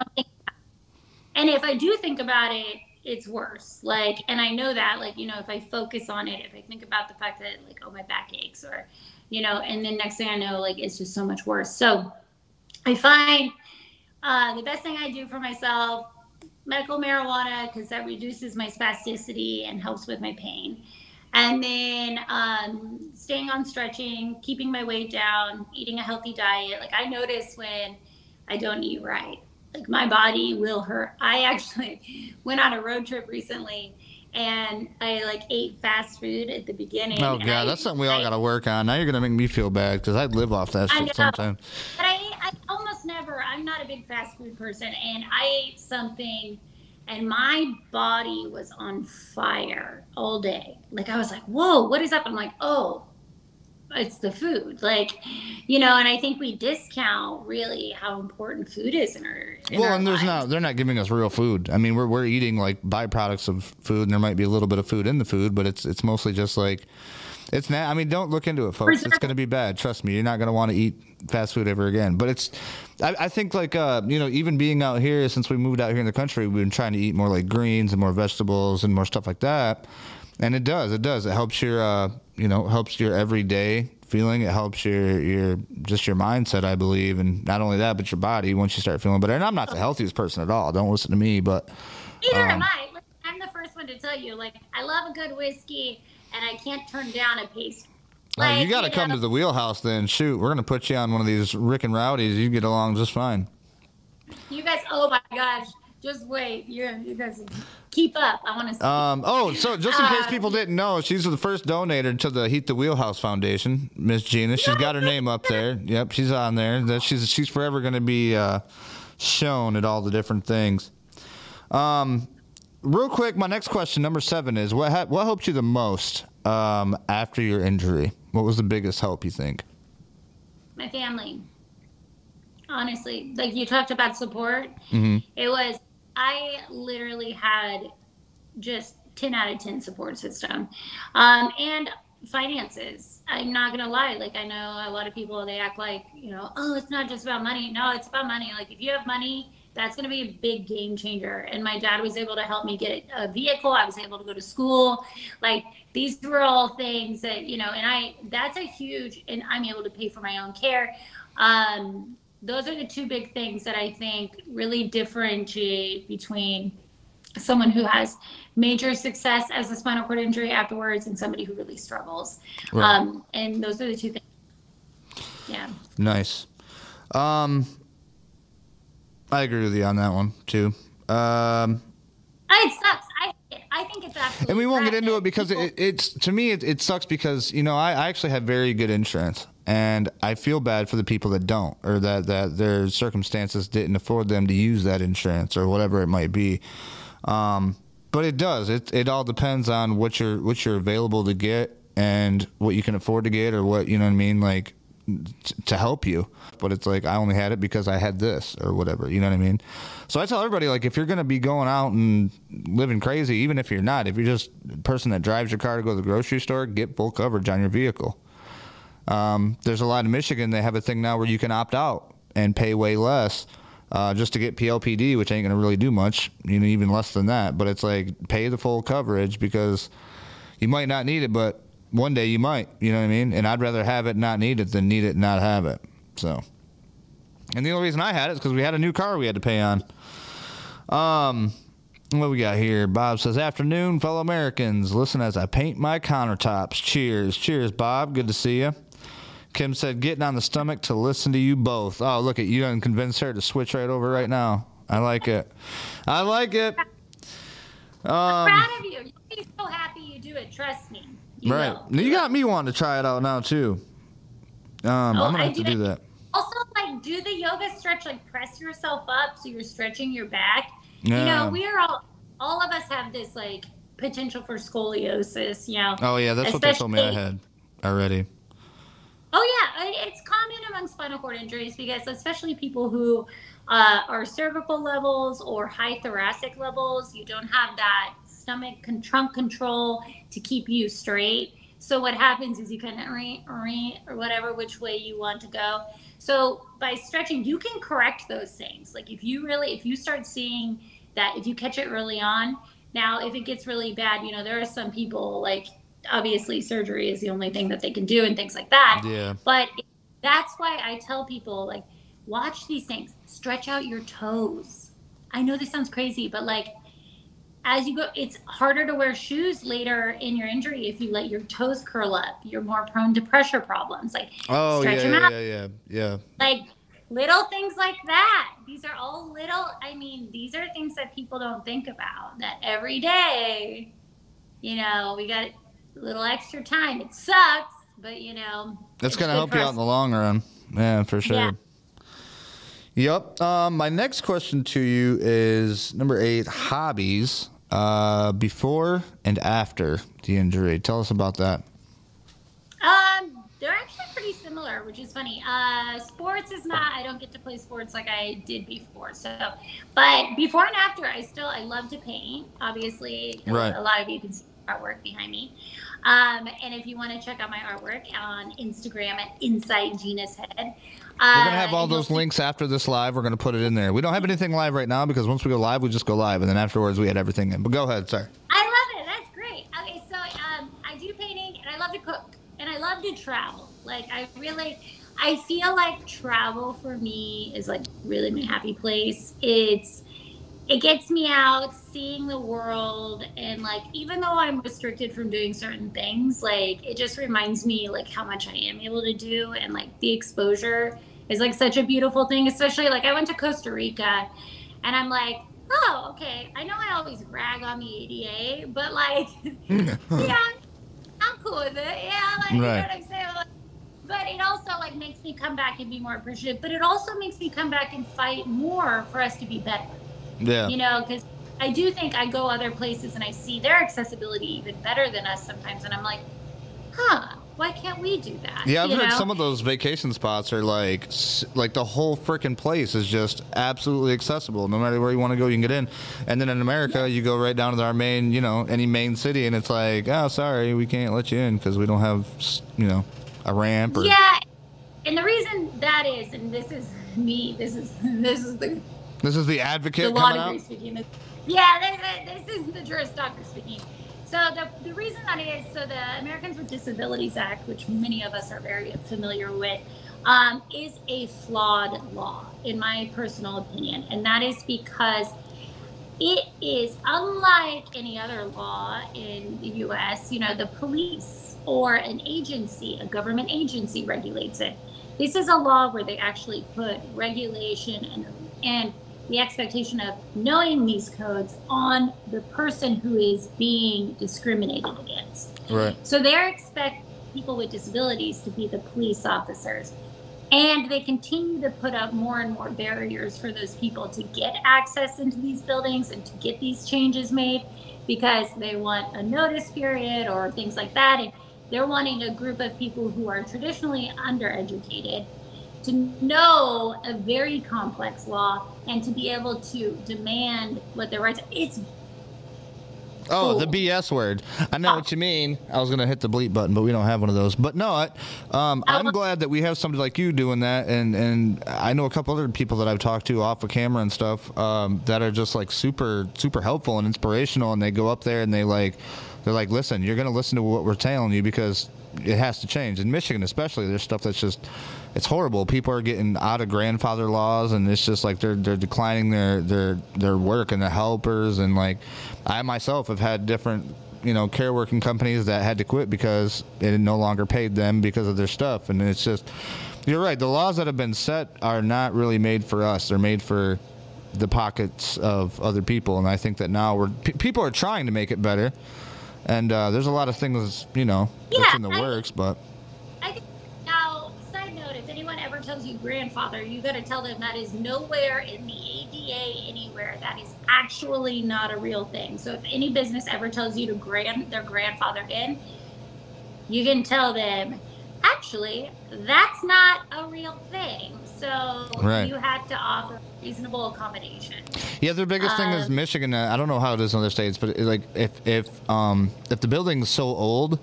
And if I do think about it, it's worse. Like, and I know that, like, you know, if I focus on it, if I think about the fact that, like, oh, my back aches, or, you know, and then next thing I know, like, it's just so much worse. So I find uh, the best thing I do for myself, medical marijuana, because that reduces my spasticity and helps with my pain. And then um, staying on stretching, keeping my weight down, eating a healthy diet. Like, I notice when I don't eat right like my body will hurt. I actually went on a road trip recently and I like ate fast food at the beginning. Oh god, I- that's something we all got to work on. Now you're gonna make me feel bad because I live off that shit sometimes. But I, I almost never, I'm not a big fast food person and I ate something and my body was on fire all day. Like I was like, whoa, what is up? I'm like, oh, it's the food. Like, you know, and I think we discount really how important food is in our in Well, our and there's lives. not. They're not giving us real food. I mean, we're we're eating like byproducts of food, and there might be a little bit of food in the food, but it's it's mostly just like. It's not. I mean, don't look into it, folks. It's going to be bad. Trust me. You're not going to want to eat fast food ever again. But it's. I, I think like uh, you know, even being out here since we moved out here in the country, we've been trying to eat more like greens and more vegetables and more stuff like that. And it does. It does. It helps your. Uh, you know, helps your everyday feeling. It helps your your just your mindset, I believe, and not only that, but your body once you start feeling better. And I'm not the healthiest person at all. Don't listen to me, but Neither Um, am I. I'm the first one to tell you. Like, I love a good whiskey, and I can't turn down a pastry. Oh, you got to come know, to the wheelhouse then. Shoot, we're gonna put you on one of these Rick and Rowdies. You get along just fine. You guys, oh my gosh, just wait. You you guys keep up. I want to. see. Um, oh, so just in case Uh, people didn't know, she's the first donator to the Heat the Wheelhouse Foundation, Miss Gina. She's got her name up there. Yep, she's on there. That she's she's forever gonna be uh, shown at all the different things. Um, real quick, my next question, number seven, is what ha- what helped you the most um, after your injury? What was the biggest help you think? my family. Honestly, like you talked about support. Mhm. It was. I literally had just 10 out of 10 support system. Um, and finances. I'm not gonna lie like i know a lot of people they act like you know oh it's not just about money. No it's about money. Like if you have money that's going to be a big game changer. And my dad was able to help me get a vehicle. I was able to go to school. Like these were all things that you know and i that's a huge and i'm able to pay for my own care. Um, those are the two big things that i think really differentiate between someone who has major success as a spinal cord injury afterwards and somebody who really struggles. Right. Um, and those are the two things. Yeah. Nice. Um, I agree with you on that one too. Um, It sucks. I I think it's absolutely. and we won't get into it because it, it's to me it, it sucks because you know I, I actually have very good insurance and I feel bad for the people that don't or that that their circumstances didn't afford them to use that insurance or whatever it might be. Um, but it does. It it all depends on what you're what you're available to get and what you can afford to get or what you know what I mean. Like t- to help you. But it's like I only had it because I had this or whatever. You know what I mean? So I tell everybody like if you're gonna be going out and living crazy, even if you're not, if you're just a person that drives your car to go to the grocery store, get full coverage on your vehicle. Um, there's a lot in Michigan. They have a thing now where you can opt out and pay way less. Uh, just to get PLPD, which ain't gonna really do much, you know, even less than that. But it's like pay the full coverage because you might not need it, but one day you might. You know what I mean? And I'd rather have it not need it than need it and not have it. So, and the only reason I had it is because we had a new car we had to pay on. Um, what we got here? Bob says, "Afternoon, fellow Americans. Listen as I paint my countertops. Cheers, cheers, Bob. Good to see you." Kim said, "Getting on the stomach to listen to you both." Oh, look at you! Done convince her to switch right over right now. I like it. I like it. I'm proud of you. You'll be so happy you do it. Trust me. You right. will. You got me wanting to try it out now too. Um, Oh, I'm gonna have to do do that. that. Also, like, do the yoga stretch. Like, press yourself up so you're stretching your back. Yeah. You know, we are all. All of us have this like potential for scoliosis. You know. Oh yeah, that's what they told me I had already. Oh yeah, it's common among spinal cord injuries because especially people who uh, are cervical levels or high thoracic levels, you don't have that stomach con- trunk control to keep you straight. So what happens is you kind of re, re, or whatever which way you want to go. So by stretching, you can correct those things. Like if you really, if you start seeing that, if you catch it early on. Now, if it gets really bad, you know there are some people like obviously surgery is the only thing that they can do and things like that. Yeah. But that's why I tell people like watch these things, stretch out your toes. I know this sounds crazy, but like as you go, it's harder to wear shoes later in your injury if you let your toes curl up. You're more prone to pressure problems. Like Oh stretch yeah, them yeah, out. yeah, yeah, yeah. Like little things like that. These are all little. I mean, these are things that people don't think about. That every day, you know, we got little extra time. It sucks, but you know, That's gonna help you out in the long run. Yeah, for sure. Yeah. Yep. Um, my next question to you is number eight: hobbies uh, before and after the injury. Tell us about that. Um, they're actually pretty similar, which is funny. Uh, sports is not. I don't get to play sports like I did before. So, but before and after, I still I love to paint. Obviously, a- Right. a lot of you can see artwork behind me. Um, and if you want to check out my artwork on Instagram at Inside Gina's Head, uh, We're gonna have all those links after this live. We're gonna put it in there. We don't have anything live right now because once we go live, we just go live, and then afterwards we had everything in. But go ahead, sorry. I love it. That's great. Okay, so um, I do painting and I love to cook and I love to travel. Like I really, I feel like travel for me is like really my happy place. It's it gets me out, seeing the world, and like even though I'm restricted from doing certain things, like it just reminds me like how much I am able to do, and like the exposure is like such a beautiful thing. Especially like I went to Costa Rica, and I'm like, oh okay. I know I always rag on the ADA, but like, yeah, I'm cool with it. Yeah, like you know what I'm saying. Like, but it also like makes me come back and be more appreciative. But it also makes me come back and fight more for us to be better Yeah. you know because i do think i go other places and i see their accessibility even better than us sometimes and i'm like huh why can't we do that Yeah, I've you heard know? some of those vacation spots are like, like the whole freaking place is just absolutely accessible. No matter where you want to go, you can get in. And then in America, you go right down to our main, you know, any main city, and it's like, oh, sorry, we can't let you in because we don't have, you know, a ramp or. yeah and the reason that is and this is me this is this is the This is the the advocate law coming degree out. speaking. This, yeah, this, this is the Juris Doctor speaking. So the, the reason that is so the Americans with Disabilities Act, which many of us are very familiar with, um, is a flawed law in my personal opinion, and that is because it is unlike any other law in the U.S. You know, the police or an agency, a government agency, regulates it. This is a law where they actually put regulation and and the expectation of knowing these codes on the person who is being discriminated against. Right. So they expect people with disabilities to be the police officers. And they continue to put up more and more barriers for those people to get access into these buildings and to get these changes made because they want a notice period or things like that. And they're wanting a group of people who are traditionally undereducated to know a very complex law and to be able to demand what their rights. It's Oh, the BS word. I know what you mean. I was gonna hit the bleep button, but we don't have one of those. But no, I, um, I'm glad that we have somebody like you doing that, and and I know a couple other people that I've talked to off of camera and stuff um, that are just like super super helpful and inspirational, and they go up there and they like they're like, listen, you're gonna listen to what we're telling you because it has to change. In Michigan, especially, there's stuff that's just it's horrible. People are getting out of grandfather laws, and it's just like they're they're declining their their their work and the helpers, and like I myself have had different you know care working companies that had to quit because it no longer paid them because of their stuff, and it's just you're right. The laws that have been set are not really made for us. They're made for the pockets of other people, and I think that now we're people are trying to make it better. And uh, there's a lot of things, you know, that's in the I- works, but I think now, side note, if anyone ever tells you grandfather, you got to tell them that is nowhere in the ADA anywhere. That is actually not a real thing. So if any business ever tells you to grand their grandfather in, you can tell them, actually, that's not a real thing. So Right. you have to offer reasonable accommodation. Yeah, their biggest thing is Um, Michigan. I don't know how it is in other states, but like if if um if the building's so old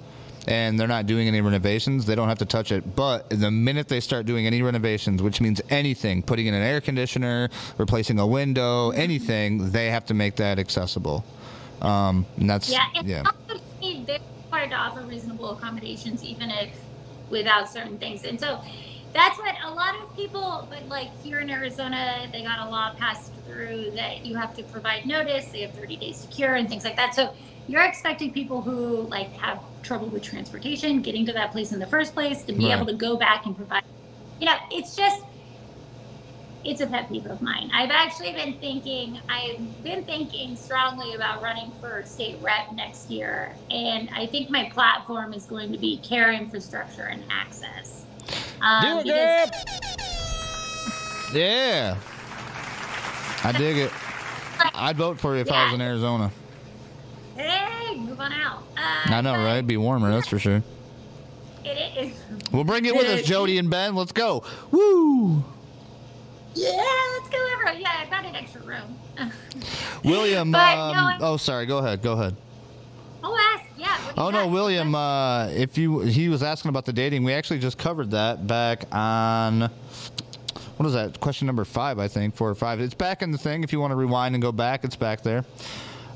and they're not doing any renovations, they don't have to touch it. But the minute they start doing any renovations, which means anything, putting in an air conditioner, replacing a window, anything, they have to make that accessible. Um, and that's Yeah, and yeah. also they're required to offer reasonable accommodations even if without certain things. And so that's what a lot of people, but like here in Arizona, they got a law passed through that you have to provide notice. They have 30 days to cure and things like that. So you're expecting people who like have trouble with transportation, getting to that place in the first place, to be Right. able to go back and provide. You know, it's just it's a pet peeve of mine. I've actually been thinking, I've been thinking strongly about running for state rep next year. And I think my platform is going to be care infrastructure and access. Um, Do it, because- Yeah. I dig it. I'd vote for you if I was in Arizona. Hey, move on out. Uh, I know, right? It'd be warmer, that's for sure. It is. We'll bring it with us, Jody and Ben. Let's go. Woo! Yeah, let's go over. Yeah, I got an extra room. William. But, um, no, oh, sorry. Go ahead. Go ahead. oh, ask. Yeah. what do you Oh no? William. Uh, if you he was asking about the dating, we actually just covered that back on what is that? Question number five, I think, four or five. It's back in the thing. If you want to rewind and go back, it's back there.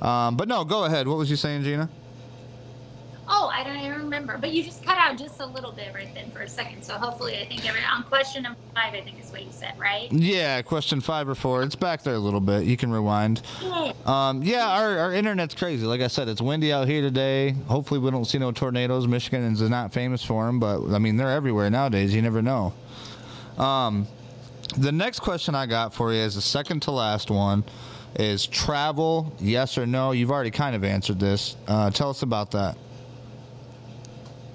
Um, but no, go ahead. What was you saying, Gina? Oh, I don't even remember. But you just cut out just a little bit right then for a second. So hopefully, I think every on question number five, I think is what you said, right? Yeah, question five or four. It's back there a little bit. You can rewind. Yeah. Um, yeah, our, our internet's crazy. Like I said, it's windy out here today. Hopefully, we don't see no tornadoes. Michigan is not famous for them, but I mean, they're everywhere nowadays. You never know. Um, the next question I got for you is the second to last one. Is travel yes or no? You've already kind of answered this. Uh, tell us about that.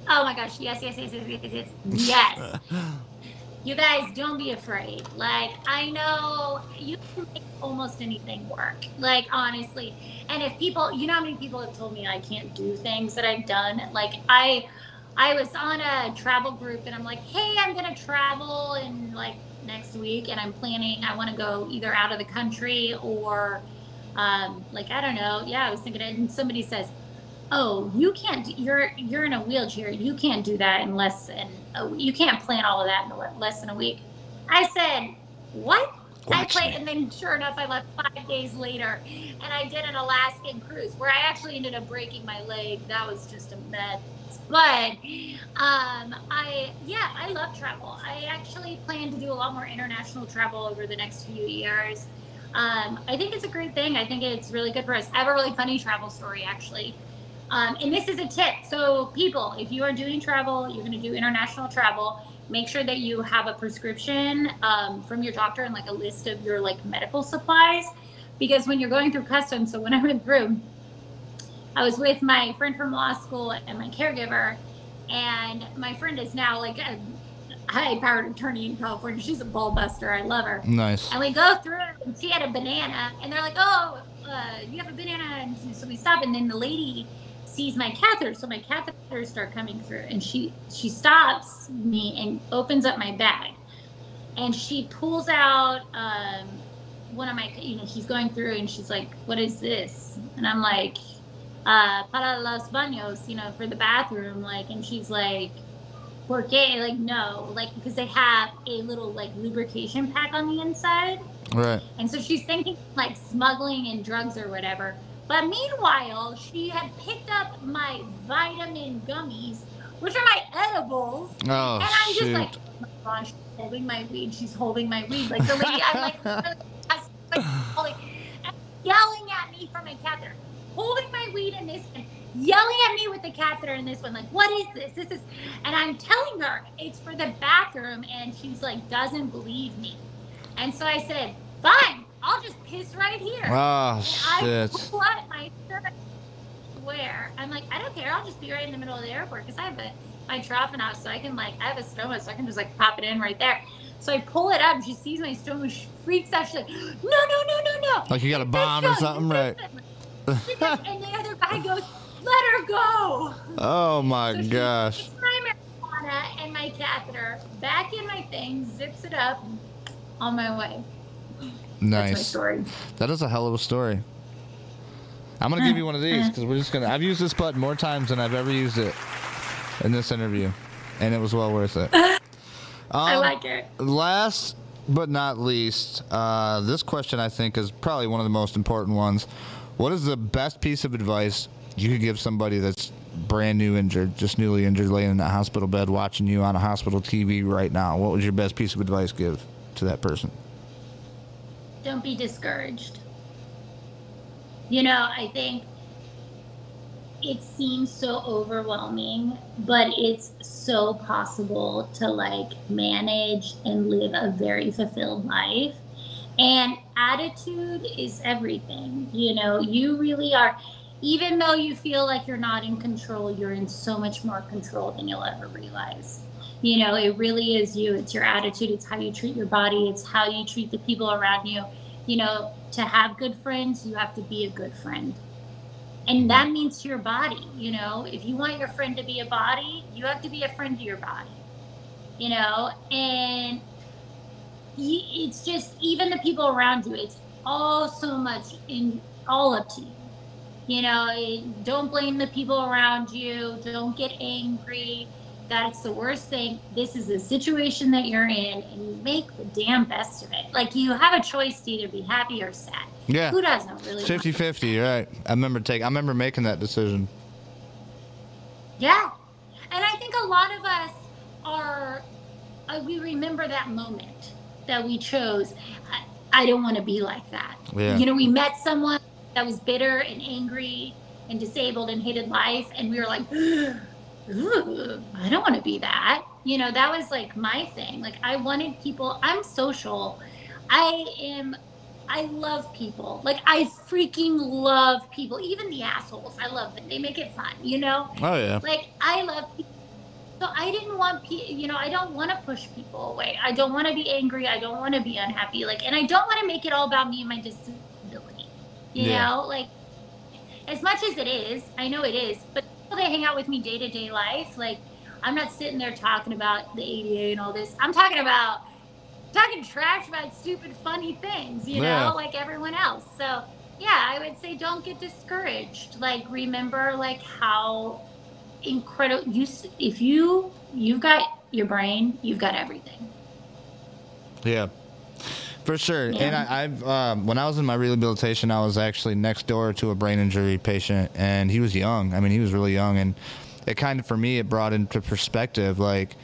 Oh my gosh, yes, yes, yes, yes, yes, yes, yes. You guys don't be afraid. Like, I know you can make almost anything work. Like, honestly. And if people, you know how many people have told me I can't do things that I've done? Like, I. I was on a travel group and I'm like, hey, I'm gonna travel in like next week and I'm planning I wanna go either out of the country or um, like I don't know. Yeah, I was thinking and somebody says, oh you can't you're you're in a wheelchair you can't do that in less than a, you can't plan all of that in less than a week. I said what? I played and then sure enough i left five days later and i did an alaskan cruise where i actually ended up breaking my leg that was just a mess but um i yeah i love travel i actually plan to do a lot more international travel over the next few years um, I think it's a great thing. I think it's really good for us. I have a really funny travel story, actually. Um, and this is a tip. So, people, if you are doing travel, you're going to do international travel, make sure that you have a prescription um, from your doctor and like a list of your like medical supplies. Because when you're going through customs, so when I went through, I was with my friend from law school and my caregiver, and my friend is now like a high powered attorney in California. She's a ball buster. I love her. Nice. And we go through and she had a banana, and they're like, "Oh, uh, you have a banana," and so we stop, and then the lady sees my catheter, so my catheters start coming through, and she she stops me and opens up my bag, and she pulls out um, one of my, you know, she's going through, and she's like, "What is this?" And I'm like, uh, "Para los baños," you know, for the bathroom, like, and she's like. Por qué? Like no, like because they have a little like lubrication pack on the inside, Right. and so she's thinking like smuggling and drugs or whatever. But meanwhile, she had picked up my vitamin gummies, which are my edibles. Oh and I'm just like, oh my gosh, she's holding my weed. She's holding my weed. Like the lady, I'm like, like yelling at me from a catheter, holding my weed in this one, yelling at me with the catheter in this one. Like, what is this? This is, and I'm telling her it's for the bathroom, and she's like, doesn't believe me. And so I said, fine, I'll just piss right here. oh And I shit. out my shirt. Where I'm like, I don't care. I'll just be right in the middle of the airport because I have a Mitrofanoff so I can like I have a stoma, so I can just like pop it in right there. So I pull it up. and She sees my stoma. She freaks out. She's like, No, no, no, no, no. Like you got a bomb or something, right? And the other guy goes, Let her go. Oh my So gosh. my marijuana and my catheter back in my thing, zips it up, on my way. Nice. story. That is a hell of a story. I'm gonna give you one of these because we're just gonna. I've used this button more times than I've ever used it in this interview, and it was well worth it. I Um, like it. Last but not least, uh, this question I think is probably one of the most important ones. What is the best piece of advice you could give somebody that's brand new injured, just newly injured, laying in that hospital bed, watching you on a hospital TV right now? What would your best piece of advice give to that person? don't be discouraged. You know, I think it seems so overwhelming, but it's so possible to like manage and live a very fulfilled life. And attitude is everything. You know, you really are, even though you feel like you're not in control, you're in so much more control than you'll ever realize. You know, it really is you. It's your attitude. It's how you treat your body. It's how you treat the people around you. You know, to have good friends, you have to be a good friend. And that means to your body. You know, if you want your friend to be a body, you have to be a friend to your body. You know, and y- it's just even the people around you, it's all so much in all up to you. You know, don't blame the people around you. Don't get angry. That's the worst thing. This is the situation that you're in, and you make the damn best of it. Like you have a choice to either be happy or sad. Yeah. Who doesn't really? want- 50 50, right. I remember taking, I remember making that decision. Yeah. And I think a lot of us are, uh, we remember that moment that we chose. I, I don't want to be like that. Yeah. You know, we met someone that was bitter and angry and disabled and hated life, and we were like, I don't want to be that. You know, that was like my thing. Like, I wanted people, I'm social. I am, I love people. Like, I freaking love people, even the assholes. I love them. They make it fun, you know? Oh yeah. Like I love people. So I didn't want pe- you know, I don't want to push people away. I don't want to be angry. I don't want to be unhappy. Like and I don't want to make it all about me and my disability. You Yeah. know, like as much as it is, I know it is, but people that hang out with me day to day life, like I'm not sitting there talking about the ADA and all this. I'm talking about talking trash about stupid funny things, you Yeah. know, like everyone else. So yeah, I would say don't get discouraged. Like remember like how incredible You, if you you've got your brain, you've got everything. Yeah, for sure. And Yeah. I, I've um, when I was in my rehabilitation, I was actually next door to a brain injury patient, and he was young. I mean, he was really young, and it kind of for me it brought into perspective like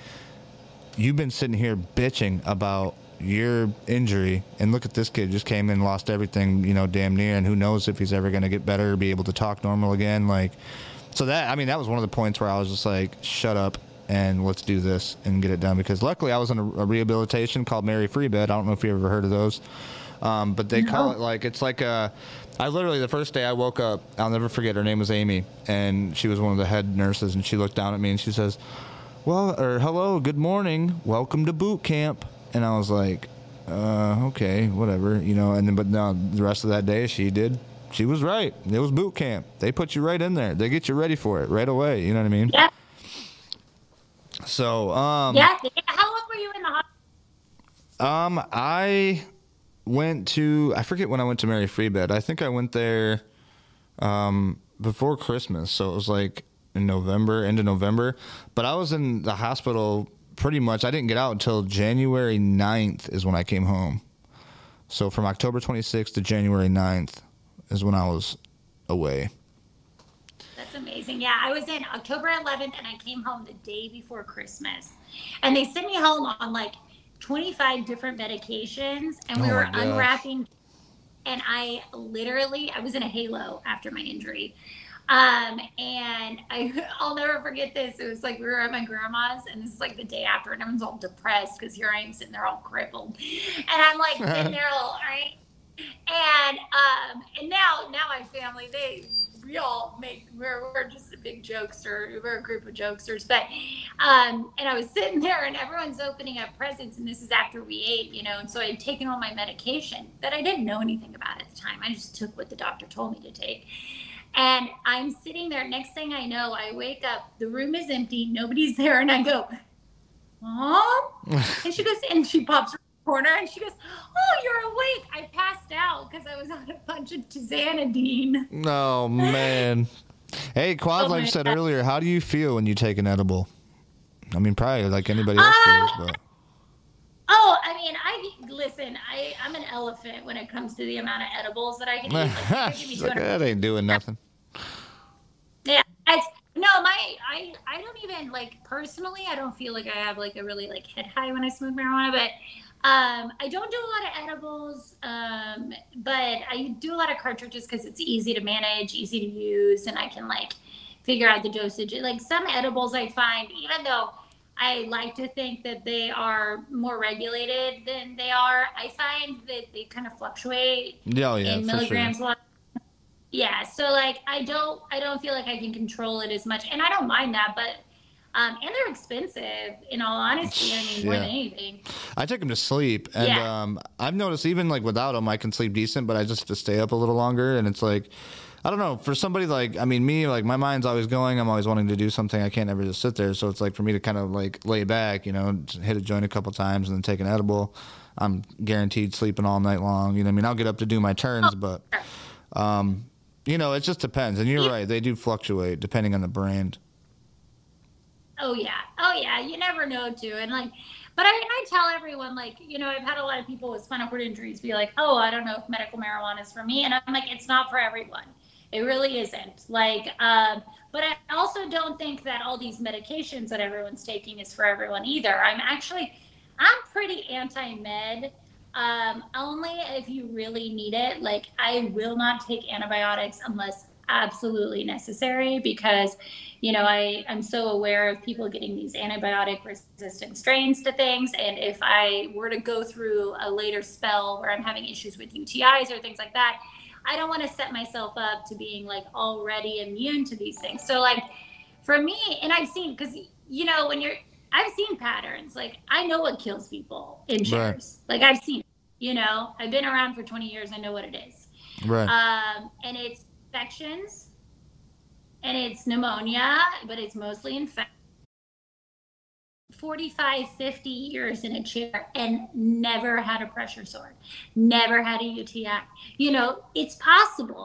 you've been sitting here bitching about your injury and look at this kid just came in lost everything you know damn near and who knows if he's ever going to get better or be able to talk normal again like so that i mean that was one of the points where i was just like shut up and let's do this and get it done. Because luckily i was in a, a rehabilitation called mary free bed i don't know if you ever heard of those. Um, but they call it like it's like a i literally the first day i woke up i'll never forget her name was amy. And she was one of the head nurses and she looked down at me and she says well or hello good morning. Welcome to boot camp. And i was like uh, okay whatever you know. And then but no the rest of that day she did she was right. It was boot camp. They put you right in there. They get you ready for it right away. You know what I mean? Yeah. So, um, Yeah. How long were you in the hospital? um, I went to I forget when I went to Mary Free Bed. I think I went there um before Christmas, so it was like in November, end of November. But I was in the hospital pretty much. I didn't get out until January 9th is when I came home. So from October 26th to January 9th is when I was away. That's amazing. Yeah, I was in October 11th and I came home the day before Christmas. And they sent me home on like 25 different medications and we Oh were unwrapping and I literally I was in a halo after my injury. Um, and I, I'll never forget this. It was like we were at my grandma's, and this is like the day after, and everyone's all depressed because here I am sitting there all crippled, and I'm like sitting there all right. And um, and now now my family they we all make we're we're just a big jokester. We're a group of jokesters, but um, and I was sitting there, and everyone's opening up presents, and this is after we ate, you know, and so I had taken all my medication that I didn't know anything about at the time. I just took what the doctor told me to take. And I'm sitting there. Next thing I know, I wake up. The room is empty. Nobody's there. And I go, Mom? And she goes, and she pops her corner and she goes, Oh, you're awake. I passed out because I was on a bunch of Tizanidine. Oh man. Hey, Quad, Oh, like you said God. earlier, how do you feel when you take an edible? I mean, probably like anybody else Uh, feels, but Oh, I mean, I listen. I I'm an elephant when it comes to the amount of edibles that I can eat. Like, give me like, that ain't doing nothing. Yeah, it's, no, my I I don't even like personally. I don't feel like I have like a really like head high when I smoke marijuana, but um, I don't do a lot of edibles. Um, but I do a lot of cartridges because it's easy to manage, easy to use, and I can like figure out the dosage. Like some edibles, I find even though I like to think that they are more regulated than they are, I find that they kind of fluctuate oh, yeah, in sure. milligrams a lot. Yeah, so like I don't I don't feel like I can control it as much, and I don't mind that, but um, and they're expensive. In all honesty, I mean more Yeah. than anything. I take them to sleep, and Yeah. um, I've noticed even like without them, I can sleep decent, but I just have to stay up a little longer. And it's like, I don't know, for somebody like, I mean, me, like my mind's always going. I'm always wanting to do something. I can't ever just sit there. So it's like for me to kind of like lay back, you know, hit a joint a couple times and then take an edible. I'm guaranteed sleeping all night long. You know, I mean, I'll get up to do my turns, but Sure. um, you know, it just depends. And you're Yeah. right, they do fluctuate depending on the brand. Oh yeah, oh yeah. You never know too, and like, but I, I tell everyone like, you know, I've had a lot of people with spinal cord injuries be like, oh, I don't know if medical marijuana is for me, and I'm like, it's not for everyone. It really isn't. Like, um, but I also don't think that all these medications that everyone's taking is for everyone either. I'm actually, I'm pretty anti-med. Um, only if you really need it. Like, I will not take antibiotics unless absolutely necessary because you know I, i'm so aware of people getting these antibiotic resistant strains to things. And if i were to go through a later spell where i'm having issues with utis or things like that i don't want to set myself up to being like already immune to these things. So like for me and i've seen because you know when you're i've seen patterns. Like i know what kills people in Right. like i've seen it, you know i've been around for 20 years. I know what it is. Right. um, and it's infections and it's pneumonia, but it's mostly infection. 45, 50 years in a chair and never had a pressure sore, never had a UTI. You know, it's possible.